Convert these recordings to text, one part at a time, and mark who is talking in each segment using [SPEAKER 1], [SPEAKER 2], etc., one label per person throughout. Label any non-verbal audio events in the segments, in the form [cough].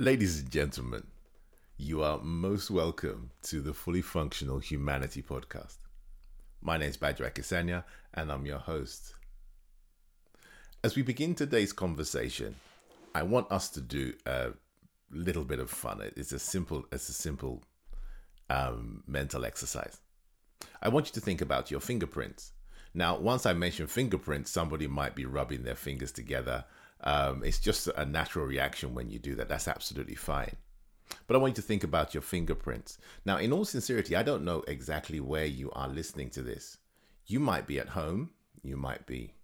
[SPEAKER 1] Ladies and gentlemen, you are most welcome to the Fully Functional Humanity Podcast. My name is Badru Akisanya, and I'm your host. As we begin today's conversation, I want us to do a little bit of fun. It's a simple, it's a simple um, mental exercise. I want you to think about your fingerprints. Now, once I mention fingerprints, somebody might be rubbing their fingers together. Um, it's just a natural reaction when you do that. That's absolutely fine. But I want you to think about your fingerprints. Now, in all sincerity, I don't know exactly where you are listening to this. You might be at home, you might be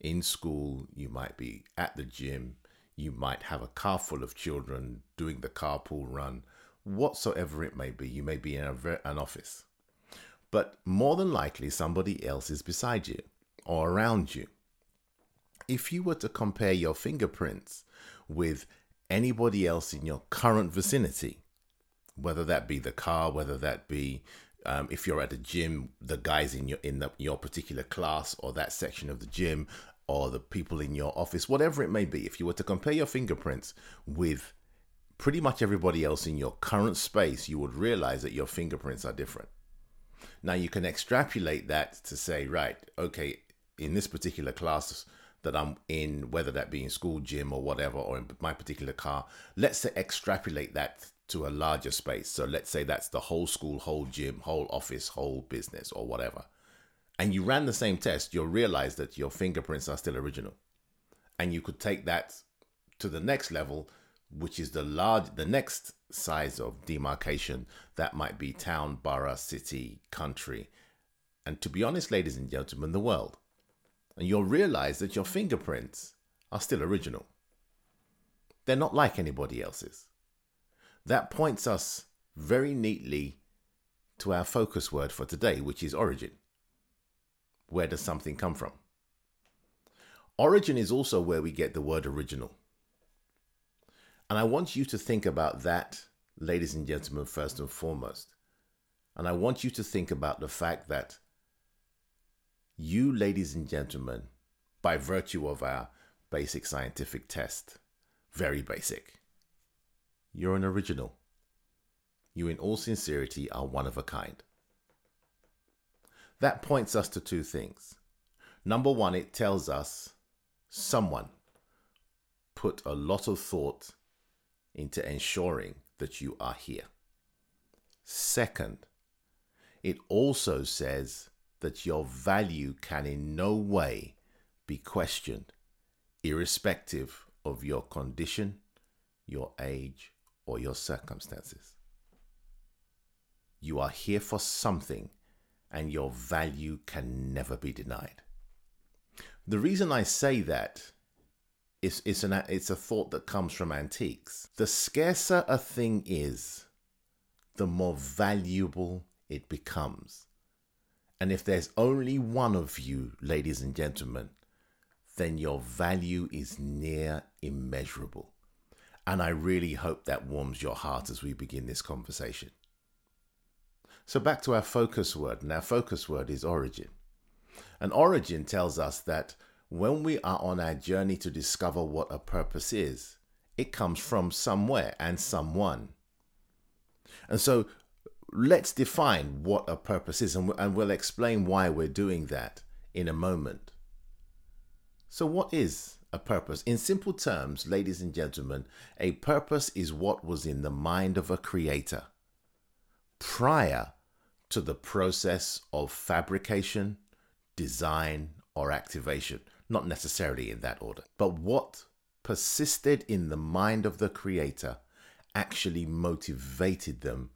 [SPEAKER 1] in school, you might be at the gym, you might have a car full of children doing the carpool run, whatsoever it may be. You may be in a, an office. But more than likely, somebody else is beside you or around you. If you were to compare your fingerprints with anybody else in your current vicinity, whether that be the car, whether that be um, if you're at a gym, the guys in your in the, your particular class or that section of the gym, or the people in your office, whatever it may be, if you were to compare your fingerprints with pretty much everybody else in your current space, you would realize that your fingerprints are different. Now you can extrapolate that to say, right, okay, in this particular class, that I'm in, whether that be in school, gym, or whatever, or in my particular car, let's extrapolate that to a larger space. So let's say that's the whole school, whole gym, whole office, whole business, or whatever. And you ran the same test, you'll realize that your fingerprints are still original. And you could take that to the next level, which is the large, the next size of demarcation that might be town, borough, city, country. And to be honest, ladies and gentlemen, the world and you'll realize that your fingerprints are still original. They're not like anybody else's. That points us very neatly to our focus word for today, which is origin. Where does something come from? Origin is also where we get the word original. And I want you to think about that, ladies and gentlemen, first and foremost. And I want you to think about the fact that you, ladies and gentlemen, by virtue of our basic scientific test, very basic, you're an original. You, in all sincerity, are one of a kind. That points us to two things. Number one, it tells us someone put a lot of thought into ensuring that you are here. Second, it also says that your value can in no way be questioned, irrespective of your condition, your age, or your circumstances. You are here for something, and your value can never be denied. The reason I say that is it's, an, it's a thought that comes from antiques. The scarcer a thing is, the more valuable it becomes. And if there's only one of you, ladies and gentlemen, then your value is near immeasurable. And I really hope that warms your heart as we begin this conversation. So, back to our focus word, and our focus word is origin. And origin tells us that when we are on our journey to discover what a purpose is, it comes from somewhere and someone. And so let's define what a purpose is, and, and we'll explain why we're doing that in a moment. So, what is a purpose? In simple terms, ladies and gentlemen, a purpose is what was in the mind of a creator prior to the process of fabrication, design, or activation. Not necessarily in that order, but what persisted in the mind of the creator actually motivated them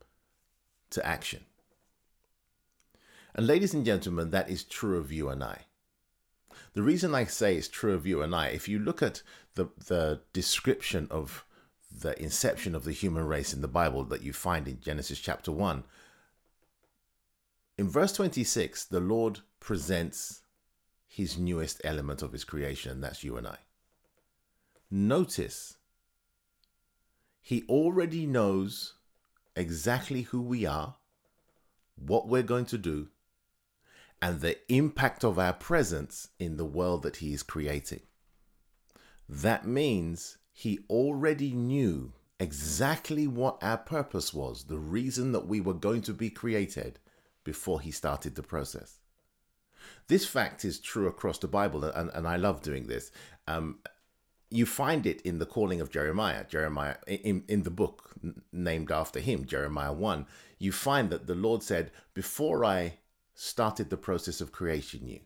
[SPEAKER 1] to action. And ladies and gentlemen, that is true of you and I. The reason I say it's true of you and I, if you look at the, the description of the inception of the human race in the Bible that you find in Genesis chapter 1, in verse 26, the Lord presents his newest element of his creation, and that's you and I. Notice, he already knows exactly who we are, what we're going to do, and the impact of our presence in the world that He is creating. That means He already knew exactly what our purpose was, the reason that we were going to be created before he started the process. This fact is true across the Bible, and, and I love doing this. Um, you find it in the calling of Jeremiah, Jeremiah in, in the book named after him, Jeremiah 1. You find that the Lord said, Before I started the process of creation you,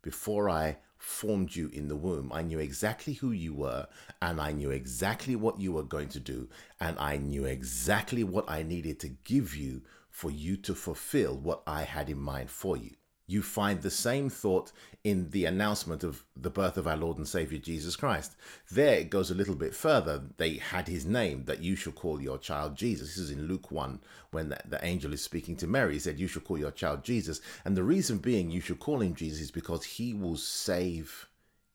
[SPEAKER 1] before I formed you in the womb. I knew exactly who you were, and I knew exactly what you were going to do, and I knew exactly what I needed to give you for you to fulfill what I had in mind for you you find the same thought in the announcement of the birth of our Lord and Savior Jesus Christ. There it goes a little bit further. They had his name that you shall call your child Jesus. This is in Luke 1 when the, the angel is speaking to Mary. He said, You shall call your child Jesus. And the reason being you should call him Jesus is because he will save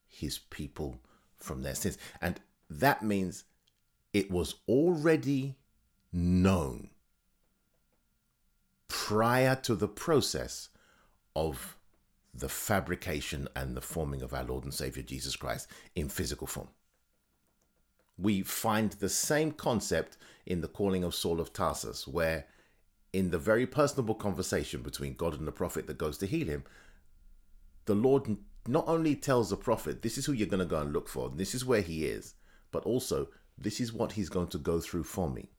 [SPEAKER 1] his people from their sins. And that means it was already known prior to the process of the fabrication and the forming of our Lord and Savior Jesus Christ in physical form. We find the same concept in the calling of Saul of Tarsus, where in the very personable conversation between God and the prophet that goes to heal him, the Lord not only tells the prophet, This is who you're going to go and look for, and this is where he is, but also, This is what he's going to go through for me.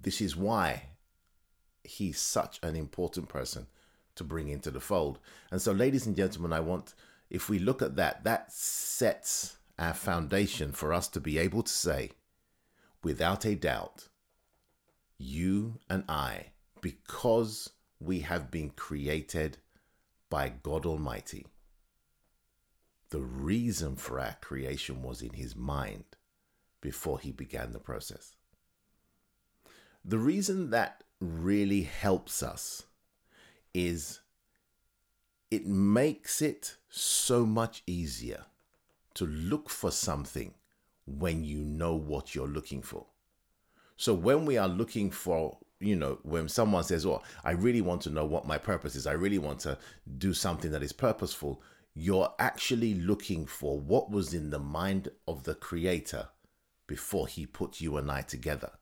[SPEAKER 1] This is why he's such an important person to bring into the fold. And so, ladies and gentlemen, I want, if we look at that, that sets our foundation for us to be able to say, without a doubt, you and I, because we have been created by God Almighty, the reason for our creation was in His mind before He began the process. The reason that really helps us is it makes it so much easier to look for something when you know what you're looking for. So when we are looking for, you know, when someone says, "Oh, I really want to know what my purpose is. I really want to do something that is purposeful." You're actually looking for what was in the mind of the creator before he put you and I together.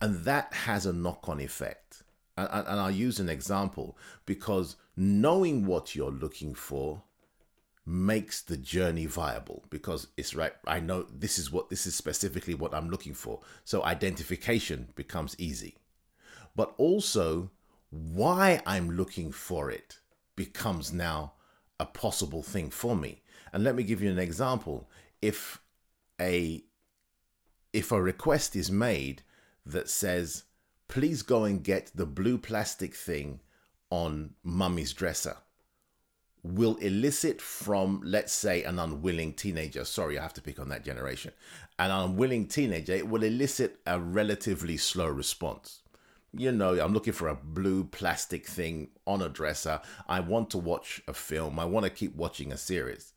[SPEAKER 1] And that has a knock on effect and, I'll use an example because knowing what you're looking for makes the journey viable because it's right i know this is what this is specifically what i'm looking for. So identification becomes easy. But also why i'm looking for it becomes now a possible thing for me. And let me give you an example. If a if a request is made that says please go and get the blue plastic thing on mummy's dresser will elicit from, let's say, an unwilling teenager. Sorry, I have to pick on that generation. An unwilling teenager, it will elicit a relatively slow response. You know, I'm looking for a blue plastic thing on a dresser. I want to watch a film. I want to keep watching a series.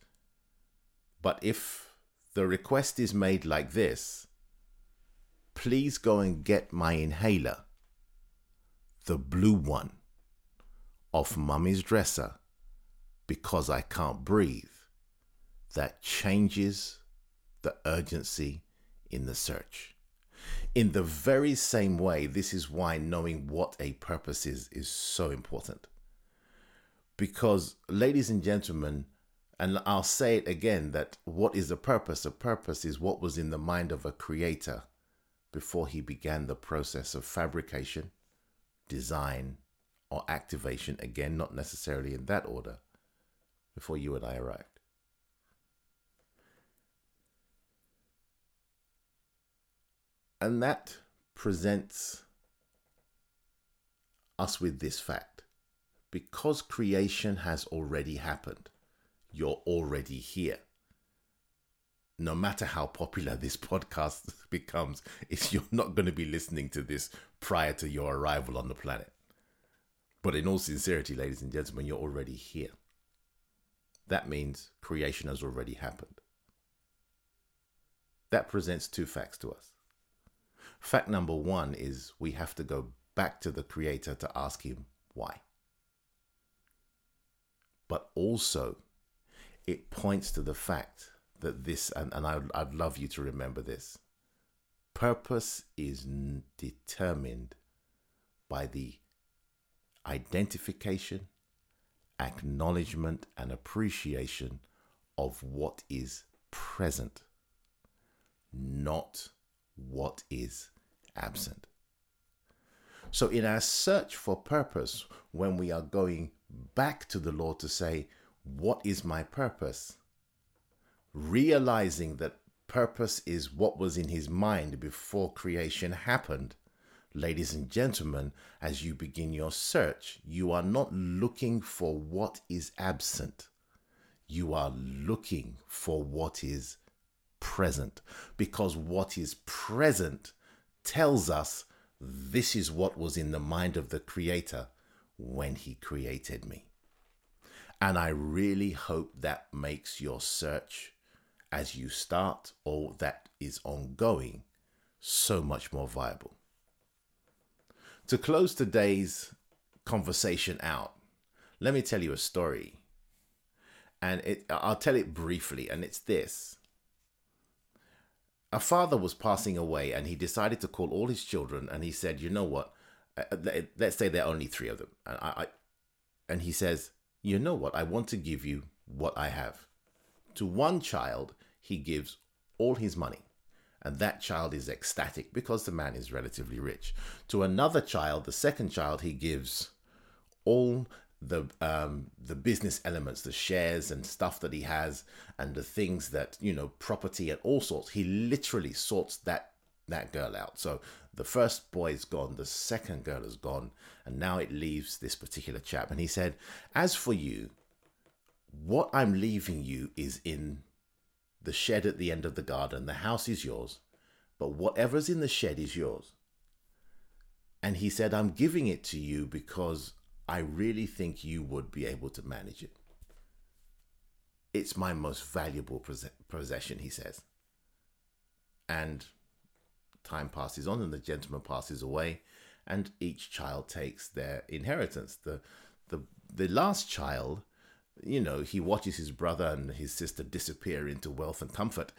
[SPEAKER 1] But if the request is made like this, please go and get my inhaler, the blue one, off mummy's dresser because I can't breathe. That changes the urgency in the search. In the very same way, this is why knowing what a purpose is is so important. Because, ladies and gentlemen, and I'll say it again that what is a purpose? A purpose is what was in the mind of a creator before he began the process of fabrication, design, or activation, again, not necessarily in that order, before you and I arrived. And that presents us with this fact. Because creation has already happened, you're already here no matter how popular this podcast [laughs] becomes, it's you're not going to be listening to this prior to your arrival on the planet. But in all sincerity, ladies and gentlemen, you're already here. That means creation has already happened. That presents two facts to us. Fact number one is we have to go back to the Creator to ask Him why. But also, it points to the fact that this, and, and I, I'd love you to remember this, Purpose is determined by the identification, acknowledgement, and appreciation of what is present, not what is absent. So, in our search for purpose, when we are going back to the Lord to say, What is my purpose? Realizing that purpose is what was in his mind before creation happened. Ladies and gentlemen, as you begin your search, you are not looking for what is absent. You are looking for what is present because what is present tells us this is what was in the mind of the Creator when He created me. And I really hope that makes your search as you start or that is ongoing so much more viable. To close today's conversation out, let me tell you a story. And it, I'll tell it briefly, and it's this a father was passing away and he decided to call all his children and he said, "You know what? Uh, uh, let's say there are only three of them." And I, I, and he says, "You know what? I want to give you what I have." To one child, he gives all his money, and that child is ecstatic because the man is relatively rich. To another child, the second child, he gives all the um, the business elements, the shares and stuff that he has, and the things that you know, property and all sorts. He literally sorts that that girl out. So the first boy is gone, the second girl is gone, and now it leaves this particular chap. And he said, "As for you, what I'm leaving you is in the shed at the end of the garden. The house is yours, but whatever's in the shed is yours." And he said, "I'm giving it to you because." I really think you would be able to manage it. It's my most valuable possession, he says. And time passes on, and the gentleman passes away, and each child takes their inheritance. The the the last child, you know, he watches his brother and his sister disappear into wealth and comfort,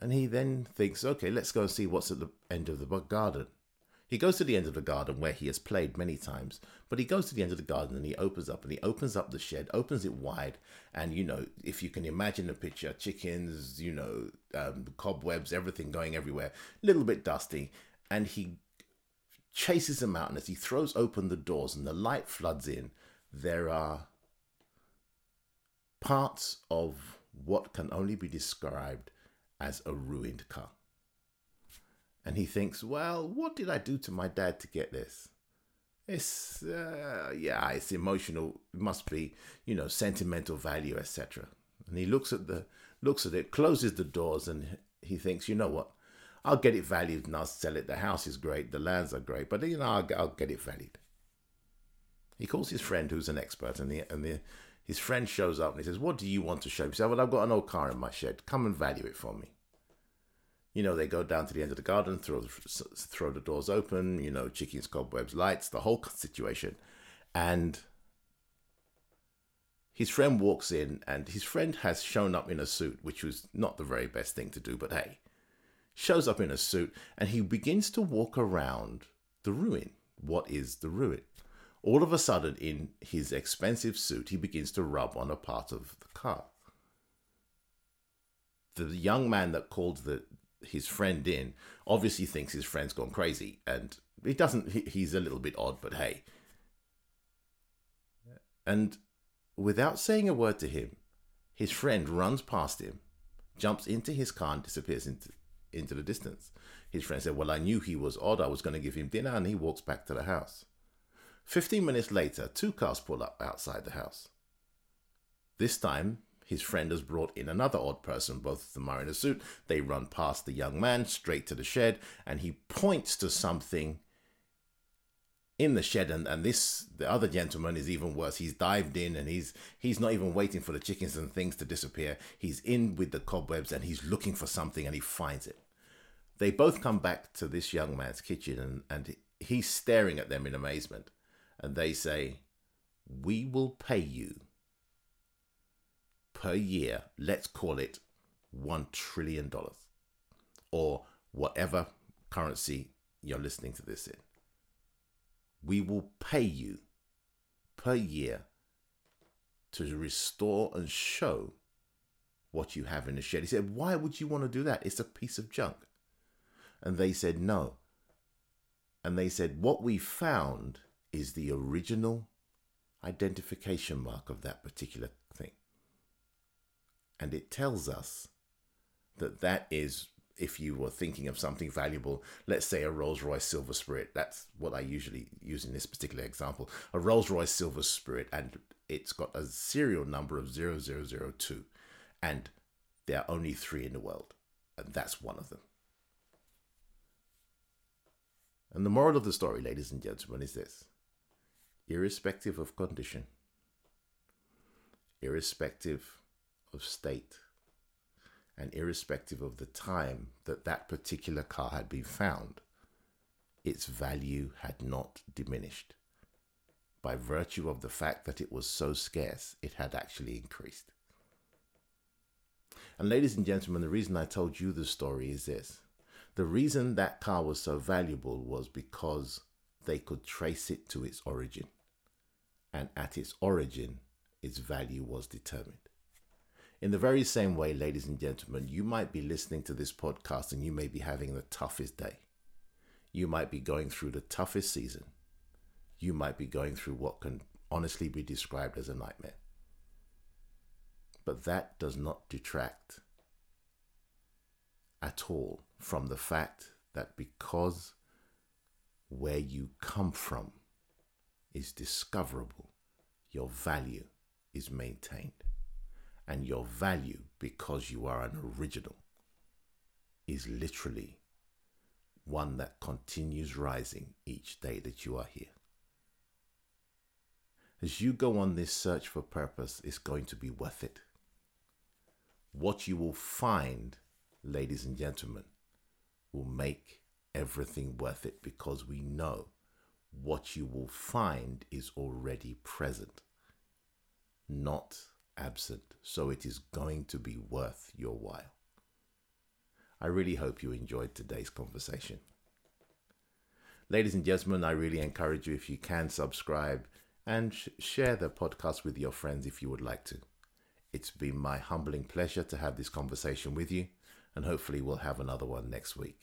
[SPEAKER 1] and he then thinks, okay, let's go and see what's at the end of the garden. He goes to the end of the garden where he has played many times, but he goes to the end of the garden and he opens up and he opens up the shed, opens it wide, and you know, if you can imagine a picture, chickens, you know, um, cobwebs, everything going everywhere, a little bit dusty, and he chases them out, and as he throws open the doors and the light floods in, there are parts of what can only be described as a ruined car and he thinks, well, what did I do to my dad to get this? It's uh, yeah, it's emotional. It must be you know sentimental value, etc. And he looks at the looks at it, closes the doors, and he thinks, you know what? I'll get it valued and I'll sell it. The house is great, the lands are great, but you know I'll, I'll get it valued. He calls his friend, who's an expert, and the and the his friend shows up and he says, "What do you want to show?" He says, "Well, I've got an old car in my shed. Come and value it for me." you know, they go down to the end of the garden, throw throw the doors open, you know, chickens, cobwebs, lights, the whole [laughs] situation, and his friend walks in, and his friend has shown up in a suit, which was not the very best thing to do, but hey, shows up in a suit, and he begins to walk around the ruin. What is the ruin? All of a sudden, in his expensive suit, he begins to rub on a part of the car. The young man that called the his friend in obviously thinks his friend's gone crazy and he doesn't he, he's a little bit odd but hey. And without saying a word to him his friend runs past him jumps into his car and disappears into into the distance. His friend said well i knew he was odd. I was going to give him dinner and he walks back to the house 15 minutes later two cars pull up outside the house this time his friend has brought in another odd person. Both of them are in a suit. They run past the young man straight to the shed, and he points to something in the shed and, and this the other gentleman is even worse he's dived in and he's he's not even waiting for the chickens and things to disappear he's in with the cobwebs and he's looking for something and he finds it they both come back to this young man's kitchen and, and he's staring at them in amazement and they say we will pay you per year, let's call it $1 trillion or whatever currency you're listening to this in. We will pay you per year to restore and show what you have in the shed. He said, Why would you want to do that? It's a piece of junk. And they said, No. And they said, What we found is the original identification mark of that particular thing. And it tells us that that is if you were thinking of something valuable, let's say a Rolls Royce Silver Spirit. That's what I usually use in this particular example. A Rolls Royce Silver Spirit, and it's got a serial number of 0002. And there are only three in the world, and that's one of them. And the moral of the story, ladies and gentlemen, is this irrespective of condition, irrespective of state, and irrespective of the time that that particular car had been found, its value had not diminished. By virtue of the fact that it was so scarce, it had actually increased. And, ladies and gentlemen, the reason I told you the story is this the reason that car was so valuable was because they could trace it to its origin. And at its origin, its value was determined. In the very same way, ladies and gentlemen, you might be listening to this podcast and you may be having the toughest day. You might be going through the toughest season. You might be going through what can honestly be described as a nightmare. But that does not detract at all from the fact that because where you come from is discoverable, your value is maintained and your value because you are an original is literally one that continues rising each day that you are here. As you go on this search for purpose, it's going to be worth it. What you will find, ladies and gentlemen, will make everything worth it because we know what you will find is already present, not absent, so it is going to be worth your while. I really hope you enjoyed today's conversation. Ladies and gentlemen, I really encourage you if you can subscribe and sh- share the podcast with your friends if you would like to. It's been my humbling pleasure to have this conversation with you, and hopefully, we'll have another one next week.